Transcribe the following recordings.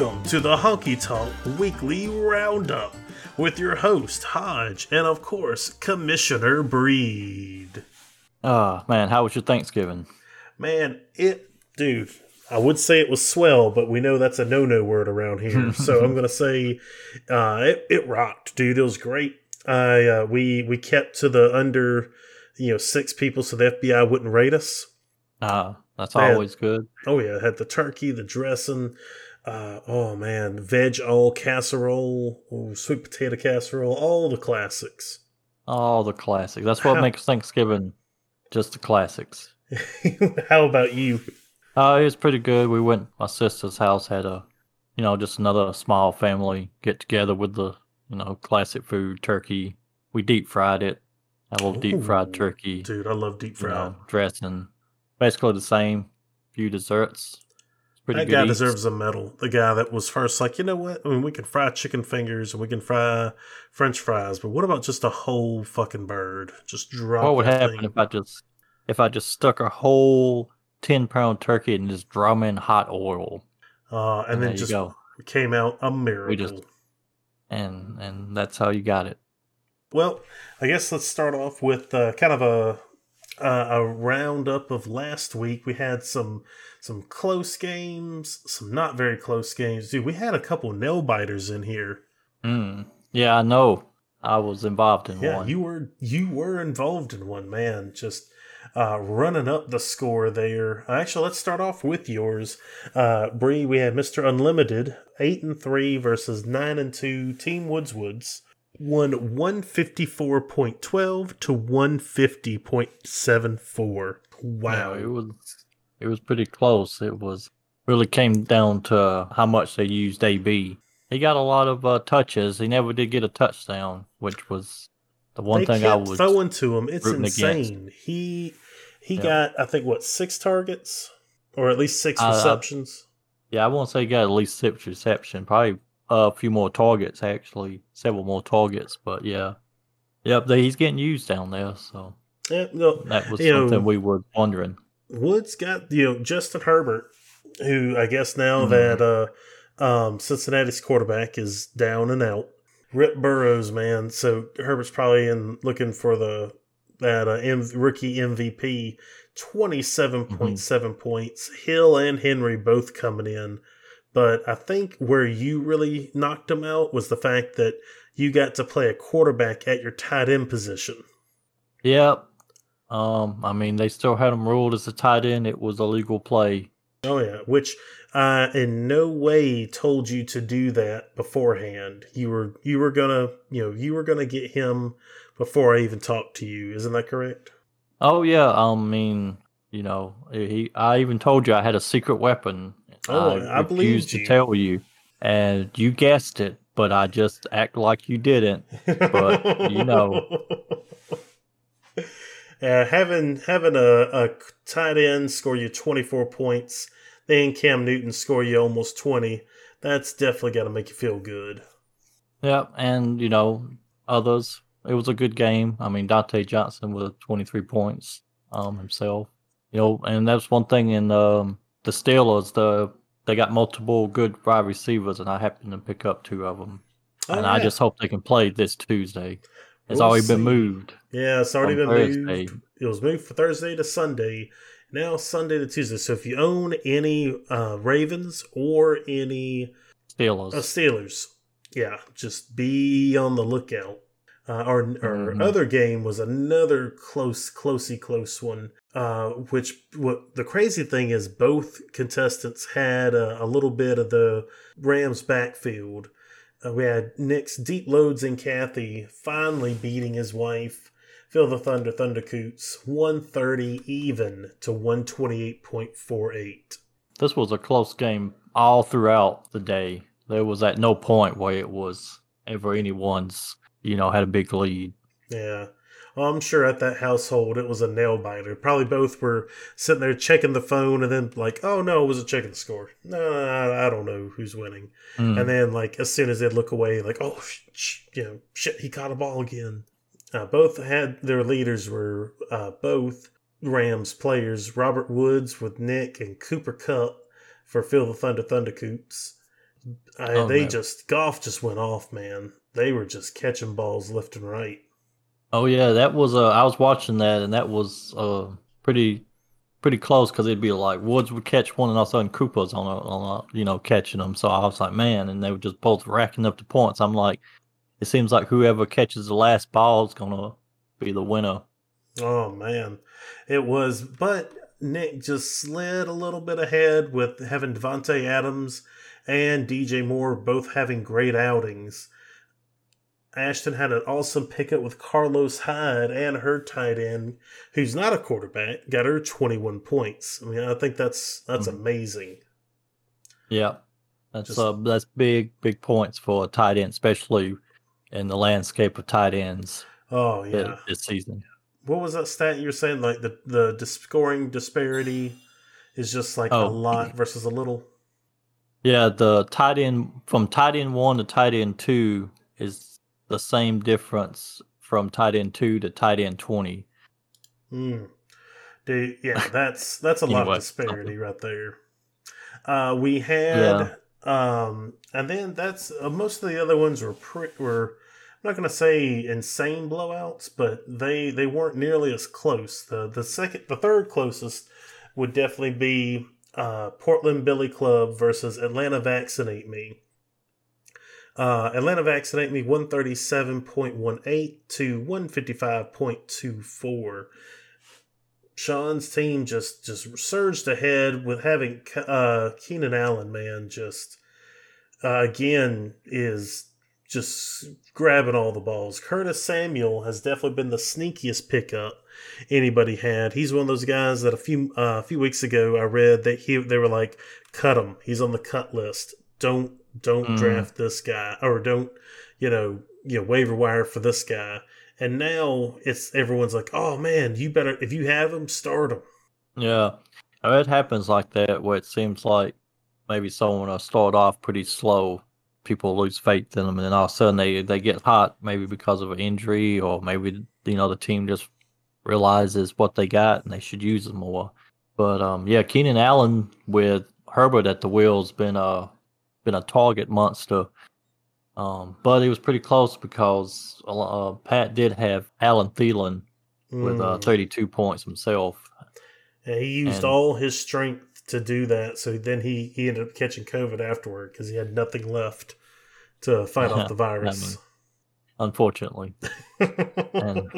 Welcome to the Honky Tonk Weekly Roundup with your host, Hodge, and of course, Commissioner Breed. Ah, man, how was your Thanksgiving? Man, it, dude, I would say it was swell, but we know that's a no no word around here. so I'm going to say uh, it, it rocked, dude. It was great. I uh, we we kept to the under you know six people so the FBI wouldn't raid us. Ah, that's Man. always good. Oh yeah, I had the turkey, the dressing. Uh, oh man, veg all casserole, sweet potato casserole, all the classics. All the classics. That's what How- makes Thanksgiving just the classics. How about you? Uh, it was pretty good. We went. My sister's house had a, you know, just another small family get together with the, you know, classic food, turkey. We deep fried it. A little deep fried turkey. Dude, I love deep you fried. know, dressing. Basically the same. Few desserts. It's pretty That good. guy eats. deserves a medal. The guy that was first, like, you know what? I mean, we can fry chicken fingers and we can fry French fries, but what about just a whole fucking bird? Just drop. What would that happen thing. if I just if I just stuck a whole ten pound turkey and just drum in hot oil Uh, and and then just you go. came out a miracle. just- And and that's how you got it. Well, I guess let's start off with uh, kind of a uh, a roundup of last week. We had some some close games, some not very close games. Dude, we had a couple nail biters in here. Mm. Yeah, I know. I was involved in Yeah, one. you were you were involved in one, man. Just uh, running up the score there. Actually, let's start off with yours, uh, Bree. We had Mister Unlimited, eight and three versus nine and two. Team Woods Woods won one fifty four point twelve to one fifty point seven four. Wow. Yeah, it was it was pretty close. It was really came down to how much they used AB. He got a lot of uh, touches. He never did get a touchdown, which was the one they thing I was throwing to him. It's rooting against. insane. He he Yeah. got I think what six targets or at least six Uh, receptions. Yeah, I won't say he got at least six reception, probably a few more targets actually, several more targets. But yeah, yep, he's getting used down there. So Yeah, no, that was You know- something we were wondering. Woods got you know Justin Herbert, who I guess now Mhm. that uh, um, Cincinnati's quarterback is down and out. Rip Burrows, man. So Herbert's probably in looking for the that uh, M- rookie MVP. Twenty seven point seven points. Hill and Henry both coming in, but I think where you really knocked him out was the fact that you got to play a quarterback at your tight end position. Yep. Um, I mean, they still had him ruled as a tight end. It was a legal play. Oh yeah, which I in no way told you to do that beforehand. You were you were gonna you know you were gonna get him before I even talked to you. Isn't that correct? Oh yeah, I mean, you know, he. I even told you I had a secret weapon. Oh, I believed refused to tell you, and you guessed it, but I just act like you didn't. But, you know. uh, having having a, a tight end score you twenty four points, then Cam Newton score you almost twenty. That's definitely got to make you feel good. Yep, and you know, others. It was a good game. I mean, Diontae Johnson with 23 points um, himself. You know, and that's one thing in um, the Steelers. The they got multiple good wide receivers, and I happened to pick up two of them. and I just hope they can play this Tuesday. It's We'll already been see. moved. Yeah, it's already been Thursday. moved. It was moved from Thursday to Sunday. Now Sunday to Tuesday. So if you own any uh, Ravens or any Steelers. uh, Steelers, yeah, just be on the lookout. Uh, our our Mhm. other game was another close, closey close one. Uh, which what the crazy thing is, both contestants had a, a little bit of the Rams backfield. Uh, we had Nick's deep loads and Kathy finally beating his wife. Phil the Thunder Thundercoots 130 even to 128.48. this was a close game all throughout the day. There was at no point where it was ever anyone's, you know, had a big lead. Yeah. Well, I'm sure at that household it was a nail biter. Probably both were sitting there checking the phone and then like, oh no, it was a checking the score. No, I I don't know who's winning. Mm. And then like as soon as they'd look away, like, oh, sh- sh- you know, shit, he caught a ball again. Uh, both had their leaders were uh, both Rams players, Robert Woods with Nick and Cooper Kupp for Phil the Thunder Thundercoots. I, Oh, they no. just golf just went off, man. They were just catching balls left and right. Oh yeah, that was uh I was watching that and that was uh pretty pretty close because it'd be like Woods would catch one and all of a sudden Cooper's on a, on a you know catching them. So I was like, man, and they were just both racking up the points. I'm like, it seems like whoever catches the last ball is gonna be the winner. Oh man, it was. But Nick just slid a little bit ahead with having Davante Adams and DJ Moore both having great outings. Ashton had an awesome pickup with Carlos Hyde and her tight end, who's not a quarterback, got her 21 points. I mean, I think that's that's Mhm. amazing. Yeah, that's Just- uh that's big big points for a tight end, especially in the landscape of tight ends Oh yeah. this season. What was that stat you were saying? Like the the dis- scoring disparity is just like a Oh. lot versus a little. Yeah, the tight end from tight end one to tight end two is the same difference from tight end two to tight end twenty. Hmm. Dude, yeah, that's that's a lot of disparity right there. Uh, we had, um, and then that's uh, most of the other ones were pre- were. I'm not going to say insane blowouts, but they they weren't nearly as close. The the second, the third closest would definitely be uh, Portland Billy Club versus Atlanta Vaccinate Me. Uh, Atlanta Vaccinate Me 137.18 to 155.24. Sean's team just just surged ahead with having uh, Keenan Allen, man, just uh, again is just grabbing all the balls. Curtis Samuel has definitely been the sneakiest pickup anybody had. He's one of those guys that a few uh, a few weeks ago I read that he they were like cut him. He's on the cut list. Don't don't Mm. draft this guy or don't you know you know waiver wire for this guy. And now it's everyone's like, oh man, you better if you have him, start him. Yeah, Uh, it happens like that where it seems like maybe someone will start off pretty slow. People lose faith in them, and then all of a sudden they they get hot, maybe because of an injury, or maybe you know the team just realizes what they got and they should use them more. But um, yeah, Keenan Allen with Herbert at the wheel's been a been a target monster. Um, but it was pretty close because uh, Pat did have Alan Thielen with uh, Mm. 32 points himself. And he used and- all his strength to do that. So then he, he ended up catching COVID afterward because he had nothing left to fight off the virus. unfortunately. and-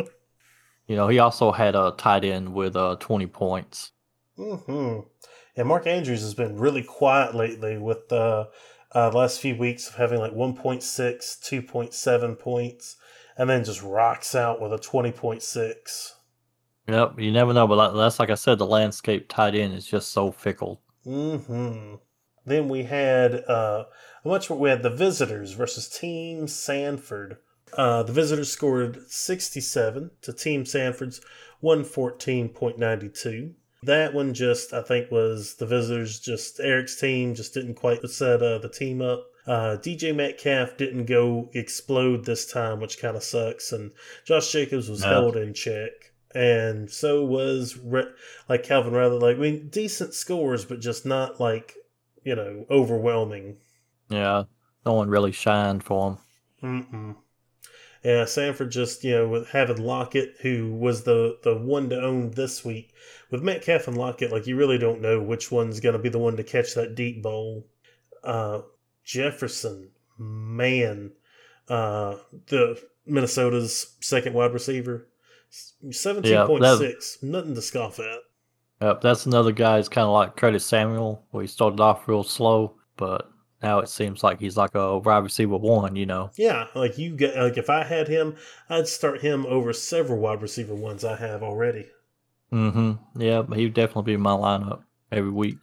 You know, he also had a tight end with uh 20 points. hmm And Mark Andrews has been really quiet lately with the uh, last few weeks of having like 1.6, 2.7 points, and then just rocks out with a 20.6. Yep, you never know, but that's like I said, the landscape tight end is just so fickle. hmm Then we had uh, much we had the visitors versus Team Sanford. Uh, the visitors scored 67 to Team Sanford's 114.92. That one just, I think, was the visitors. Just Eric's team just didn't quite set uh, the team up. Uh, DJ Metcalf didn't go explode this time, which kind of sucks. And Josh Jacobs was No. held in check, and so was Re- like Calvin Rather. Like I mean, decent scores, but just not like you know overwhelming. Yeah, no one really shined for him. Mm-mm. Yeah, Sanford just you know with having Lockett, who was the the one to own this week, with Metcalf and Lockett, like you really don't know which one's going to be the one to catch that deep ball. Uh, Jefferson, man, uh, the Minnesota's second wide receiver, seventeen point six, nothing to scoff at. Yep, that's another guy who's kind of like Curtis Samuel, where he started off real slow, but now it seems like he's like a wide receiver one, you know. Yeah, like you get like if I had him, I'd start him over several wide receiver ones I have already. Mm-hmm. Yeah, but he'd definitely be in my lineup every week.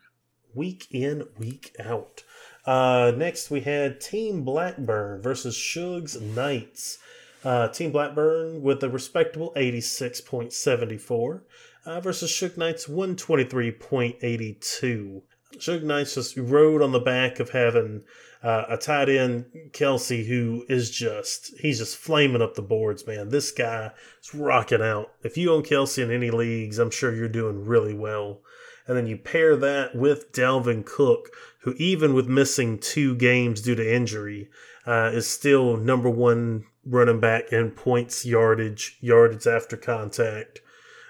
week in, week out. Uh, next, we had Team Blackburn versus Shugs Knights. Uh, Team Blackburn with a respectable 86.74 uh, versus Shug Knights 123.82. Shug Knights just rode on the back of having uh, a tight end, Kelce, who is just, he's just flaming up the boards, man. This guy is rocking out. If you own Kelce in any leagues, I'm sure you're doing really well. And then you pair that with Dalvin Cook, who, even with missing two games due to injury, uh, is still number one running back in points, yardage, yardage after contact,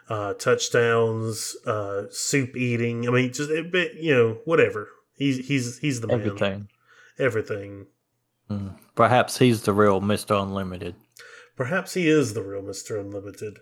uh, touchdowns, uh, soup eating. I mean, just a bit, you know, whatever. He's he's he's the man. Everything. Everything. Mm. Perhaps he's the real Mister Unlimited. Perhaps he is the real Mister Unlimited.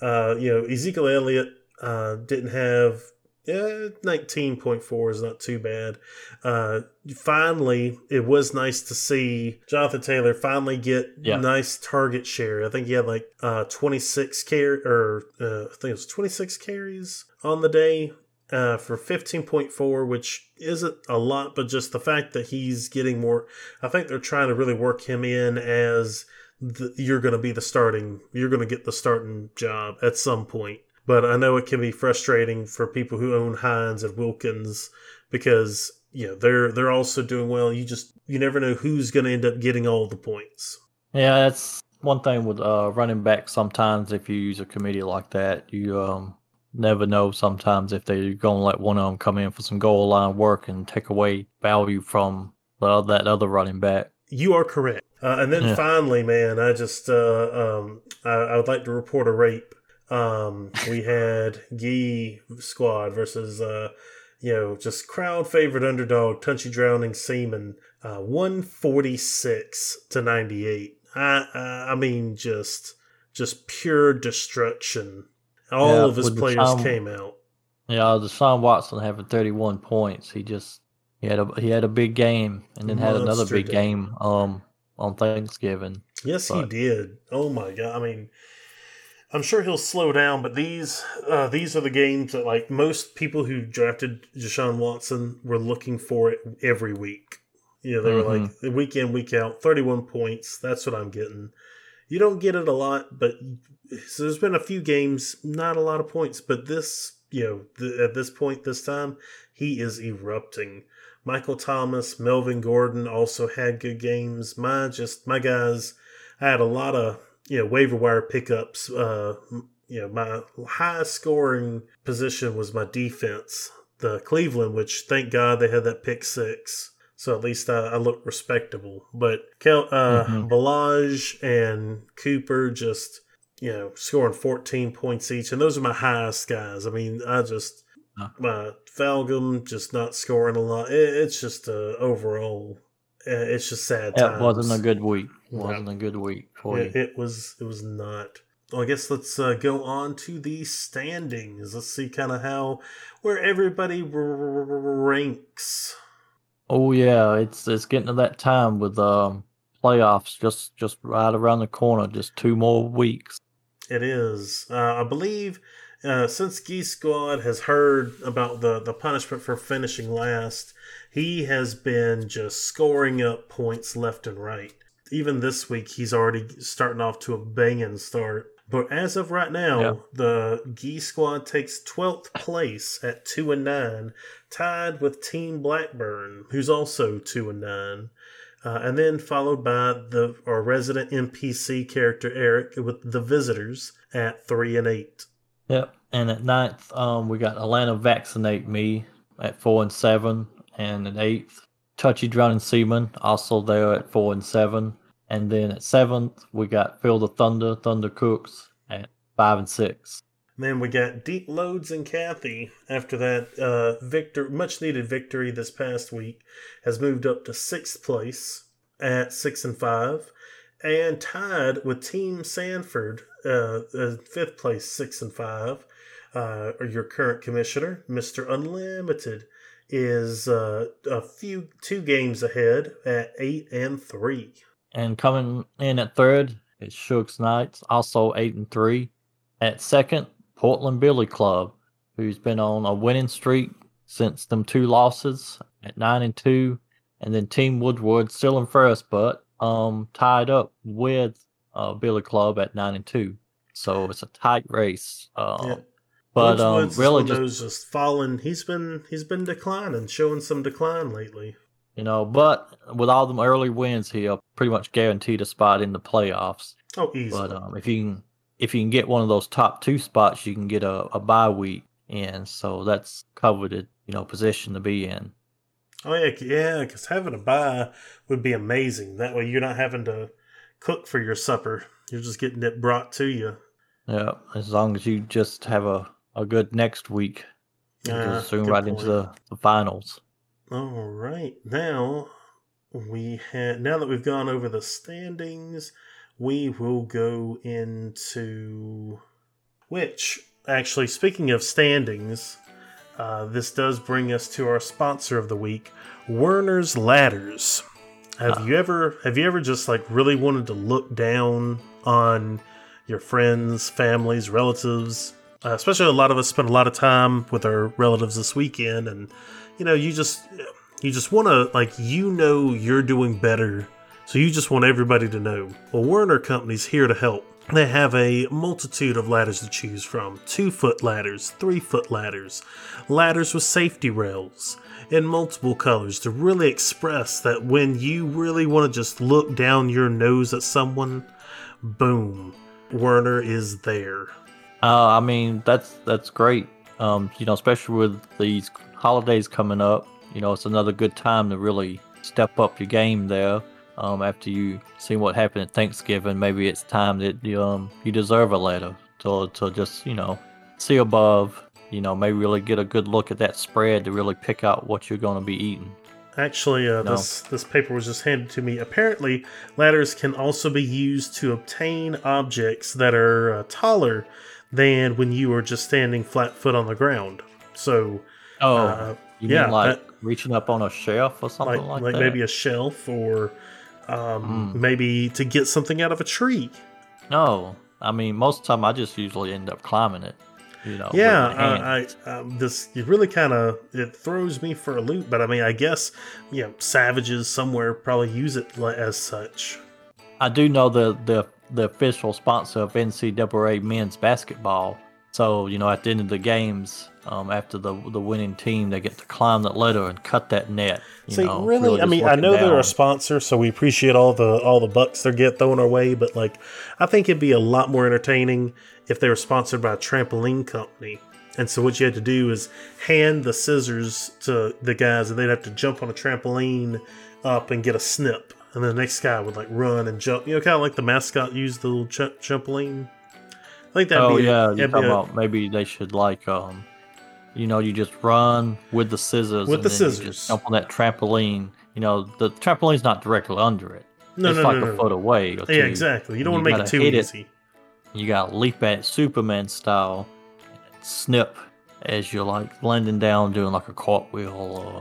Uh, you know, Ezekiel Elliott uh, didn't have yeah, 19.4 is not too bad. Uh, finally, it was nice to see Jonathan Taylor finally get yeah. nice target share. I think he had like uh, 26 carry or uh, I think it was 26 carries on the day uh, for 15.4, which isn't a lot, but just the fact that he's getting more. I think they're trying to really work him in as the, you're going to be the starting, you're going to get the starting job at some point. But I know it can be frustrating for people who own Hines and Wilkins because you know they're they're also doing well. You just you never know who's going to end up getting all the points. Yeah, that's one thing with uh, running back. Sometimes if you use a committee like that, you um, never know. Sometimes if they're going to let one of them come in for some goal line work and take away value from the, that other running back. You are correct. Uh, and then yeah. finally, man, I just uh, um, I, I would like to report a rape. Um, we had Gee Squad versus, uh, you know, just crowd favorite underdog, Tunchy Drowning Seaman, uh, 146 to 98. I, I mean, just just pure destruction. All yeah, of his players came out. Yeah, Deshaun Watson having 31 points. He just he had a he had a big game and then Monster had another big game um on Thanksgiving. Yes, but, he did. Oh my god! I mean, I'm sure he'll slow down, but these uh, these are the games that like most people who drafted Deshaun Watson were looking for it every week. You know, they mm-hmm. were like mm-hmm. week in, week out, 31 points. That's what I'm getting. You don't get it a lot, but so there's been a few games, not a lot of points, but this, you know, th- at this point, this time, he is erupting. Michael Thomas, Melvin Gordon also had good games. My just my guys, I had a lot of you know waiver wire pickups. Uh, you know my high scoring position was my defense, the Cleveland, which thank God they had that pick six. So at least I, I look respectable. But Kel, uh, mm-hmm. and Cooper just you know scoring 14 points each, and those are my highest guys. I mean, I just my Falcom just not scoring a lot. It, it's just uh, overall, uh, it's just sad. It wasn't a good week. Wasn't a good week for it, you. It was. It was not. Well, I guess let's uh, go on to the standings. Let's see kind of how where everybody ranks. Oh yeah, it's it's getting to that time with um, playoffs just just right around the corner. Just two more weeks. It is. Uh, I believe uh, since Geese Squad has heard about the, the punishment for finishing last, he has been just scoring up points left and right. Even this week, he's already starting off to a banging start. But as of right now, yeah. the Gee Squad takes 12th place at 2 and 9, tied with Team Blackburn, who's also 2 and 9. Uh, and then followed by the our resident NPC character Eric with the Visitors at 3 and 8. Yep. And at ninth, um, we got Atlanta Vaccinate Me at four and seven. And at eighth, Touchy Drowning Seaman, also there at four and seven. And then at seventh, we got Feel the Thunder, Thunder Cooks at five and six. then we got Deep Loads and Kathy after that uh, victor, much needed victory this past week, has moved up to sixth place at six and five and tied with Team Sanford, uh, uh, fifth place, six and five. Uh, your current commissioner, Mister Unlimited, is uh, a few two games ahead at eight and three. And coming in at third is Shooks Knights, also eight and three. At second, Portland Billy Club, who's been on a winning streak since them two losses at nine and two. And then Team Woodward still in first, but um, tied up with uh, Billy Club at nine and two. So it's a tight race. Uh, yeah. But um, really, just, just fallen. He's been he's been declining, showing some decline lately. You know, but with all them early wins, he'll pretty much guaranteed a spot in the playoffs. Oh, easy. But um, if you can if you can get one of those top two spots, you can get a, a bye week and So that's coveted, you know, position to be in. Oh yeah, yeah, because having a buy would be amazing. That way, you're not having to cook for your supper. You're just getting it brought to you. Yeah, as long as you just have a, a good next week, you Ah, good right into the, the finals. All right, now we have now that we've gone over the standings, we will go into which actually speaking of standings, uh, this does bring us to our sponsor of the week, Werner's Ladders. Have Ah. you ever have you ever just like really wanted to look down on your friends, families, relatives? Uh, especially a lot of us spend a lot of time with our relatives this weekend, and you know, you just you just want to like you know you're doing better, so you just want everybody to know. Well, Werner Company's here to help. They have a multitude of ladders to choose from two foot ladders, three foot ladders, ladders with safety rails in multiple colors to really express that when you really want to just look down your nose at someone, boom, Werner is there. Uh, I mean, that's that's great. Um, you know, especially with these holidays coming up, you know, it's another good time to really step up your game there. Um, after you see what happened at Thanksgiving, maybe it's time that you um you deserve a letter to to just you know see above. You know, maybe really get a good look at that spread to really pick out what you're going to be eating. Actually, uh, No. this this paper was just handed to me. Apparently, ladders can also be used to obtain objects that are uh, taller than when you are just standing flat foot on the ground. So, Oh, uh, you yeah, mean like that- reaching up on a shelf or something like like, like that? maybe a shelf or um, Mm. maybe to get something out of a tree. No, I mean most of the time I just usually end up climbing it. You know. Yeah, uh, I um, this it really kind of it throws me for a loop. But I mean, I guess you know, savages somewhere probably use it as such. I do know the the the official sponsor of NCAA men's basketball. So you know, at the end of the games, um, after the the winning team, they get to climb that ladder and cut that net. You See, know, really, I mean, I know they're a sponsor, so we appreciate all the all the bucks they get thrown our way. But like, I think it'd be a lot more entertaining if they were sponsored by a trampoline company. And so what you had to do is hand the scissors to the guys, and they'd have to jump on a trampoline up and get a snip, and then the next guy would like run and jump. You know, kind of like the mascot used the little ch- trampoline. I think that'd oh be yeah, you're be talking a- about maybe they should like um, you know, you just run with the scissors With and the scissors. jump on that trampoline. You know, the trampoline's not directly under it. no, it's no, like no, a no. foot away. Or Yeah, exactly. You don't want to make it too hit it. easy. You got to leap at Superman style, snip as you're like landing down doing like a cartwheel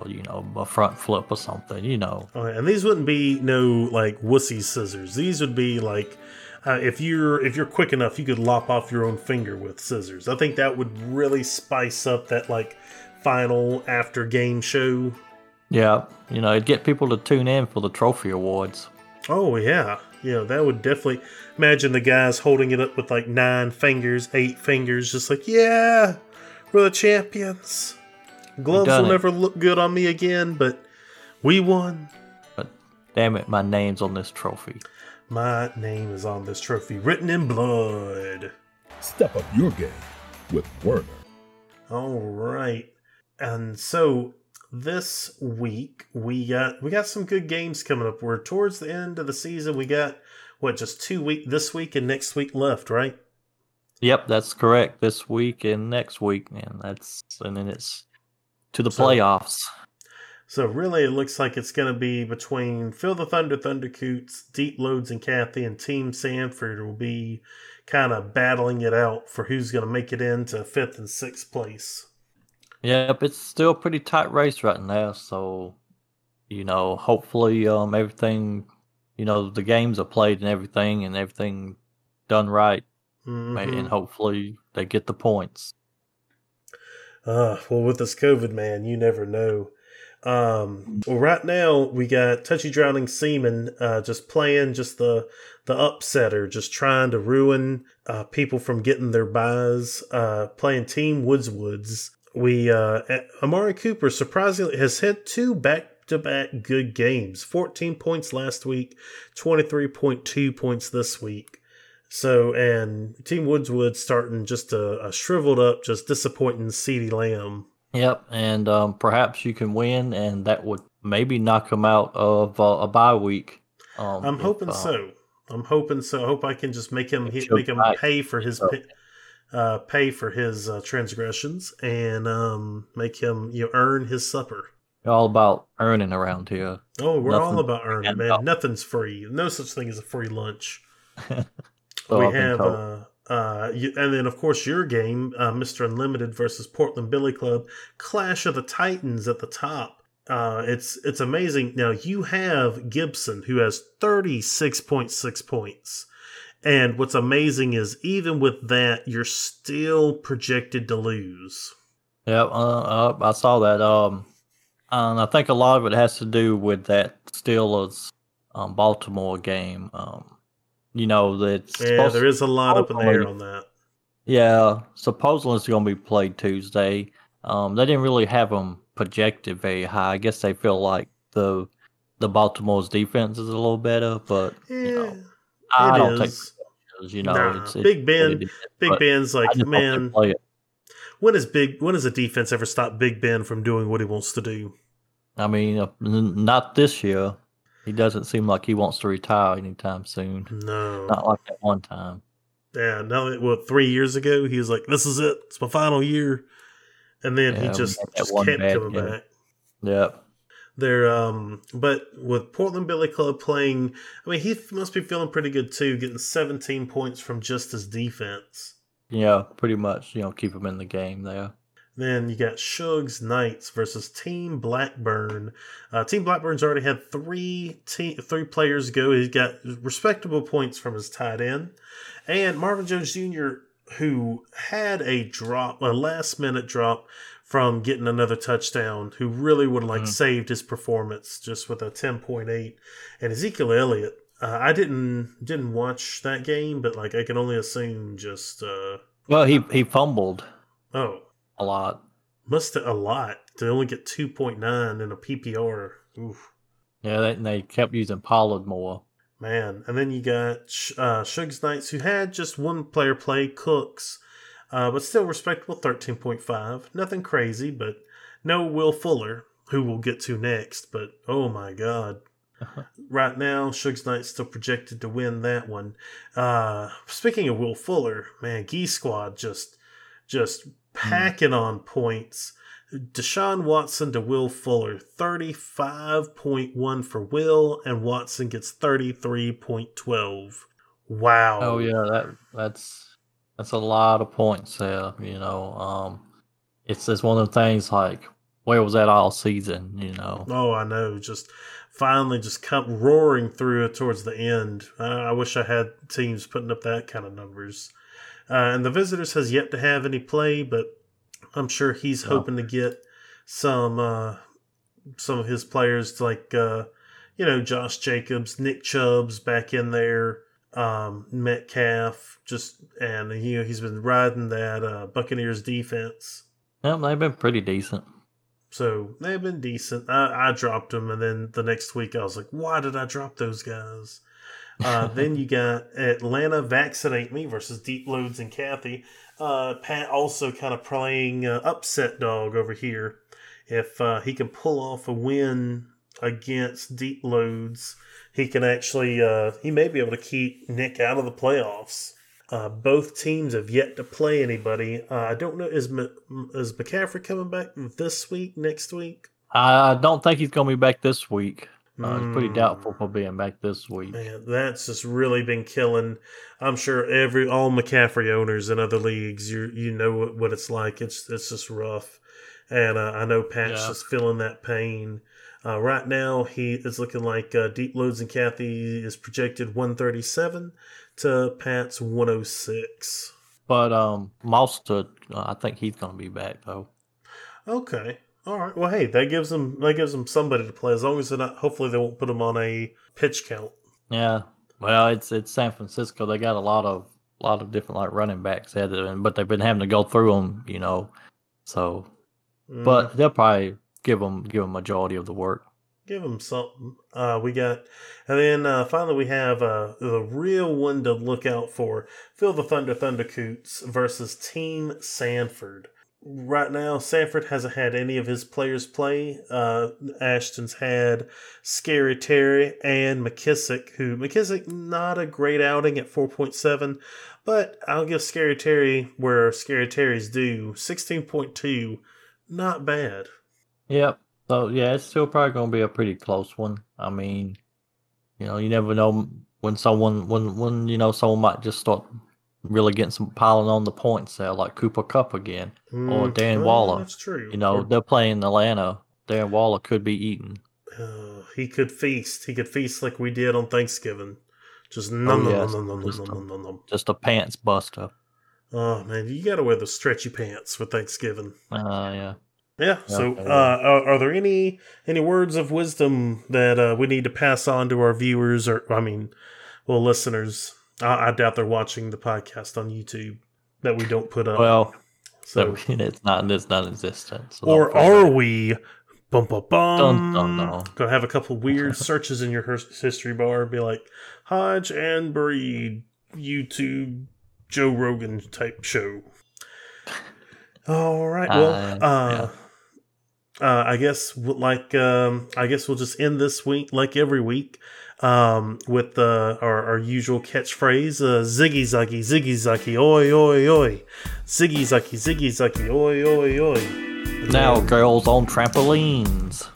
or you know a front flip or something. You know, Okay, and these wouldn't be no like wussy scissors. These would be like uh, if you're if you're quick enough, you could lop off your own finger with scissors. I think that would really spice up that like final after game show. yeah, you know, it'd get people to tune in for the trophy awards. Oh yeah, yeah, that would definitely imagine the guys holding it up with like nine fingers, eight fingers, just like yeah, we're the champions. Gloves will it. never look good on me again, but we won. But damn it, my name's on this trophy. My name is on this trophy, written in blood. Step up your game with Werner. All right. And so this week we got we got some good games coming up. We're towards the end of the season. We got what just two week this week and next week left, right? Yep, that's correct. This week and next week, and that's and then it's to the So- playoffs. So really it looks like it's gonna be between Phil the Thunder Thundercoots, Deep Loads and Kathy and Team Sanford will be kind of battling it out for who's gonna make it into fifth and sixth place. Yep, it's still a pretty tight race right now. So, you know, hopefully, um, everything, you know, the games are played and everything, and everything done right, Mhm. and hopefully they get the points. Uh, well, with this COVID, man, you never know. Um, well, right now we got Touchy Drowning Seaman uh, just playing just the the upsetter, just trying to ruin uh, people from getting their buys. Uh, playing Team Woods Woods. We uh, Amari Cooper surprisingly has had two back to back good games. Fourteen points last week, twenty three point two points this week. So and Team Woodswood starting just a, a shriveled up, just disappointing CeeDee Lamb. Yep, and um, perhaps you can win, and that would maybe knock him out of uh, a bye week. Um, I'm if, hoping uh, so. I'm hoping so. I hope I can just make him If he, make him pay for his uh, pay for his uh, transgressions and um, make him you know, earn his supper. All about earning around here. Oh, we're all about earning, man. no. Nothing's free. No such thing as a free lunch. So we have, uh, uh, you, and then of course your game, uh, Mister Unlimited versus Portland Billy Club, Clash of the Titans at the top. Uh, it's it's amazing. Now you have Gibson who has thirty six point six points, and what's amazing is even with that, you're still projected to lose. Yep, uh, uh, I saw that. Um, and I think a lot of it has to do with that Steelers um, Baltimore game. Um, you know that Yeah, there is a lot up in the air on that. Yeah, supposedly it's going to be played Tuesday. Um, they didn't really have them projected very high. I guess they feel like the the Baltimore's defense is a little better, but Yeah, you know, I don't is. pictures, you know, Nah, it's, it's Big Ben- Big Ben's like, I just hope they man, when has big when has a defense ever stop Big Ben from doing what he wants to do? I mean, uh, n- not this year. He doesn't seem like he wants to retire anytime soon. No. Not like that one time. Yeah, now that what three years ago he was like, "This is it. It's my final year," and then Yeah, he just just kept bad coming year. back. Yep. They're um, but with Portland Billy Club playing, I mean, he must be feeling pretty good too, getting 17 points from just his defense. Yeah, pretty much. You know, keep him in the game there. Then you got Shugs Knights versus Team Blackburn. Uh, Team Blackburn's already had three te- three players go. He's got respectable points from his tight end, and Marvin Jones Jr., who had a drop, a last minute drop from getting another touchdown, who really would have like Mhm. saved his performance just with a ten point eight. And Ezekiel Elliott, uh, I didn't didn't watch that game, but like I can only assume just uh, Well, he he fumbled oh a lot. must a lot to only get 2.9 in a PPR. Oof, Yeah, they, they kept using Pollard more. man. And then you got uh, Shugs Knights, who had just one player play, Cooks, uh, but still respectable 13.5. Nothing crazy, but no Will Fuller, who we'll get to next. But oh my God. right now, Shugs Knights still projected to win that one. Uh, speaking of Will Fuller, man, Gee Squad just just packing on points. Deshaun Watson to Will Fuller, 35.1 for Will, and Watson gets 33.12. Wow. Oh yeah, that that's that's a lot of points there. You know, um, it's just one of the things like where was that all season? You know, Oh, I know. Just finally just come roaring through it towards the end. Uh, I wish I had teams putting up that kind of numbers. Uh, and the visitors has yet to have any play, but I'm sure he's hoping to get some uh, some of his players like uh, you know Josh Jacobs, Nick Chubb's back in there, um, Metcalf, just and you know he's been riding that uh, Buccaneers defense. yeah, they've been pretty decent. So they've been decent. I, I dropped them, and then the next week I was like, "Why did I drop those guys?" Uh, then you got Atlanta vaccinate me versus Deep Loads and Kathy. Uh, Pat also kind of playing uh, upset dog over here. If uh, he can pull off a win against Deep Loads, he can actually uh, he may be able to keep Nick out of the playoffs. Uh, both teams have yet to play anybody. I don't know is M- is McCaffrey coming back this week, next week? I don't think he's gonna be back this week. Uh, it's pretty doubtful for being back this week. Man, that's just really been killing. I'm sure every all McCaffrey owners in other leagues, you you know what, what it's like. It's it's just rough, and uh, I know Pat's Yeah. just feeling that pain. Uh, right now, he is looking like uh, Deep Loads and Kathy is projected 137 to Pat's 106. But um, Mostert, uh, I think he's gonna be back though. Okay, all right. Well, hey, that gives them that gives them somebody to play as long as they're not. Hopefully, they won't put them on a pitch count. Yeah. Well, it's it's San Francisco. They got a lot of lot of different like running backs, had but they've been having to go through them, you know. So, Mm. but they'll probably give them give them majority of the work. Give them something. Uh, we got, and then uh, finally we have uh, the real one to look out for: Phil the Thunder Thundercoots versus Team Sanford. Right now, Sanford hasn't had any of his players play. Uh, Ashton's had Scary Terry and McKissic, who McKissic not a great outing at four point seven, but I'll give Scary Terry where Scary Terry's due. Sixteen point two, not bad. Yep. So yeah, it's still probably going to be a pretty close one. I mean, you know, you never know when someone when when you know someone might just start really getting some piling on the points there, like Cooper Kupp again or Mm, Dan well, Waller. That's true. You know, Or- they're playing Atlanta. Dan Waller could be eaten. Uh, he could feast. He could feast like we did on Thanksgiving. Just nom nom yes, nom nom just nom nom nom. Just a pants buster. Oh man, you got to wear the stretchy pants for Thanksgiving. Uh, yeah. Yeah. So, uh, are, are there any any words of wisdom that uh, we need to pass on to our viewers, or I mean, well, listeners? I, I doubt they're watching the podcast on YouTube that we don't put up. Well, so, so it's not it's non-existent. So or are bad. we? Bum, bum, bum. Dun, dun, dun. Gonna have a couple weird searches in your history bar. Be like Hodge and Breed YouTube Joe Rogan type show. All right. Well, Uh, uh, uh, I guess like um, I guess we'll just end this week like every week um, with uh, our, our usual catchphrase: uh, "Ziggy zuggy, ziggy zucky, oi oi oi, ziggy zucky, ziggy zucky, oi oi oi." Now, girls on trampolines.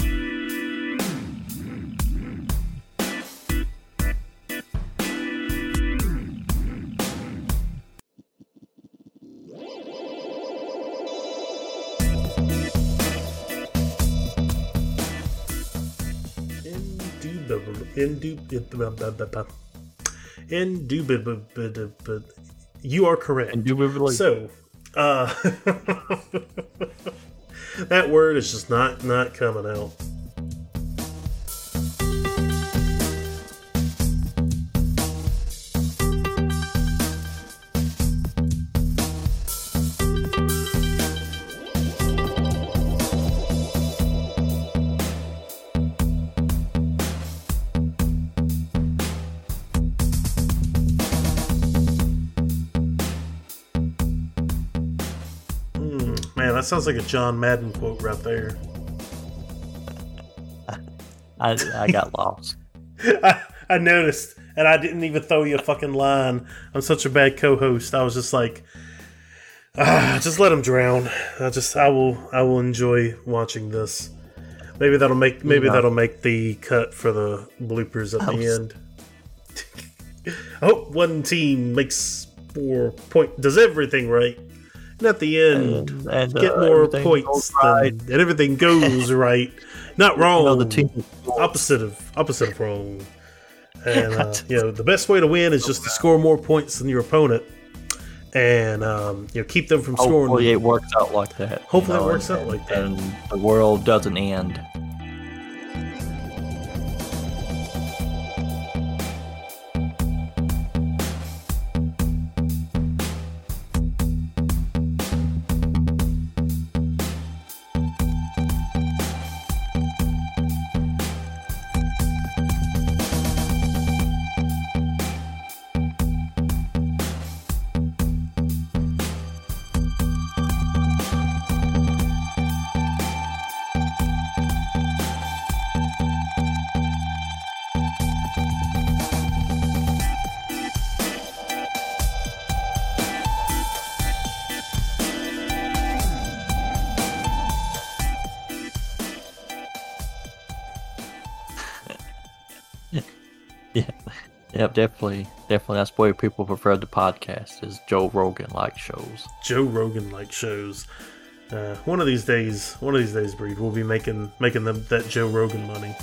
Indubitable. Indubitable. You are correct. Indubitably. So, uh, that word is just not not coming out. That sounds like a John Madden quote right there. I, I got lost. I, I noticed, and I didn't even throw you a fucking line. I'm such a bad co-host. I was just like, ah, just let him drown. I just, I will, I will enjoy watching this. Maybe that'll make, maybe Yeah. that'll make the cut for the bloopers at the end. I hope one team makes four point, does everything right, and at the end And, and, get uh, more points right. than, and everything goes right, not wrong You know, the team opposite of opposite of wrong. And uh, you know, the best way to win is just to score more points than your opponent, and um, you know, keep them from scoring. Hopefully it works out like that. you Hopefully it know, works and- out like that. And the world doesn't end. Definitely, definitely. That's why people prefer the podcast is Joe Rogan like shows. Joe Rogan like shows. Uh, one of these days, one of these days, breed we'll be making making them that Joe Rogan money.